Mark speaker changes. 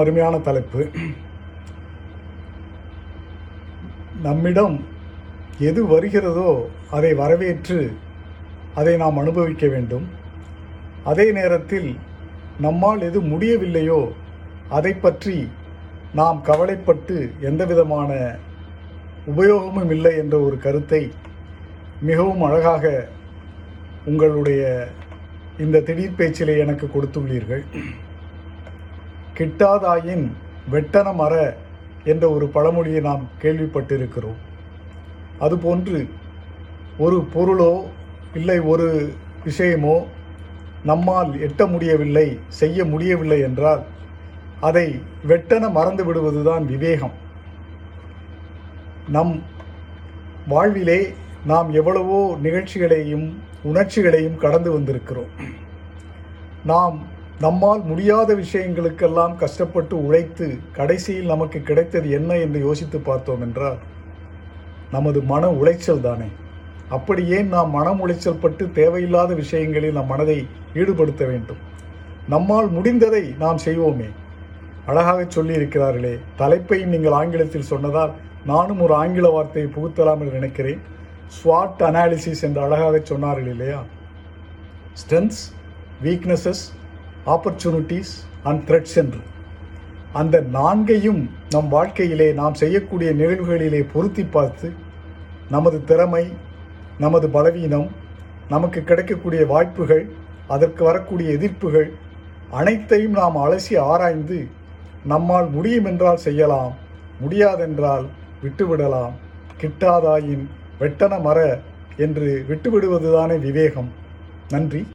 Speaker 1: அருமையான தலைப்பு. நம்மிடம் எது வருகிறதோ அதை வரவேற்று அதை நாம் அனுபவிக்க வேண்டும். அதே நேரத்தில் நம்மால் எது முடியவில்லையோ அதை பற்றி நாம் கவலைப்பட்டு எந்த விதமான உபயோகமும் இல்லை என்ற ஒரு கருத்தை மிகவும் அழகாக உங்களுடைய இந்த திடீர் பேச்சிலே எனக்கு கொடுத்துள்ளீர்கள். கிட்டாதாயின் வெட்டன மர என்ற ஒரு பழமொழியை நாம் கேள்விப்பட்டிருக்கிறோம். அதுபோன்று ஒரு பொருளோ இல்லை ஒரு விஷயமோ நம்மால் எட்ட முடியவில்லை செய்ய முடியவில்லை என்றால் அதை வெட்டன மறந்து விடுவதுதான் விவேகம். நம் வாழ்விலே நாம் எவ்வளவோ நிகழ்ச்சிகளையும் உணர்ச்சிகளையும் கடந்து வந்திருக்கிறோம். நாம் நம்மால் முடியாத விஷயங்களுக்கெல்லாம் கஷ்டப்பட்டு உழைத்து கடைசியில் நமக்கு கிடைத்தது என்ன என்று யோசித்து பார்த்தோம் என்றால் நமது மன உளைச்சல் தானே. அப்படி ஏன் நாம் மனம் உளைச்சல் பட்டு தேவையில்லாத விஷயங்களில் நம் மனதை ஈடுபடுத்த வேண்டும்? நம்மால் முடிந்ததை நாம் செய்வோமே. அழகாக சொல்லியிருக்கிறார்களே தலைப்பையும் நீங்கள் ஆங்கிலத்தில் சொன்னதால் நானும் ஒரு ஆங்கில வார்த்தையை புகுத்தலாம் என்று நினைக்கிறேன். ஸ்வாட் அனாலிசிஸ் என்று அழகாக சொன்னார்கள் இல்லையா? Strengths weaknesses opportunities and threats என்று. அந்த நான்கையும் நம் வாழ்க்கையிலே நாம் செய்யக்கூடிய நிகழ்வுகளிலே பொருத்தி பார்த்து நமது திறமை நமது பலவீனம் நமக்கு கிடைக்கக்கூடிய வாய்ப்புகள் அதற்கு வரக்கூடிய எதிர்ப்புகள் அனைத்தையும் நாம் அலசி ஆராய்ந்து நம்மால் முடியும் என்றால் செய்யலாம் முடியாதென்றால் விட்டுவிடலாம் கிட்டாதாயின் வெட்டன மர என்று விட்டுவிடுவதுதானே விவேகம். நன்றி.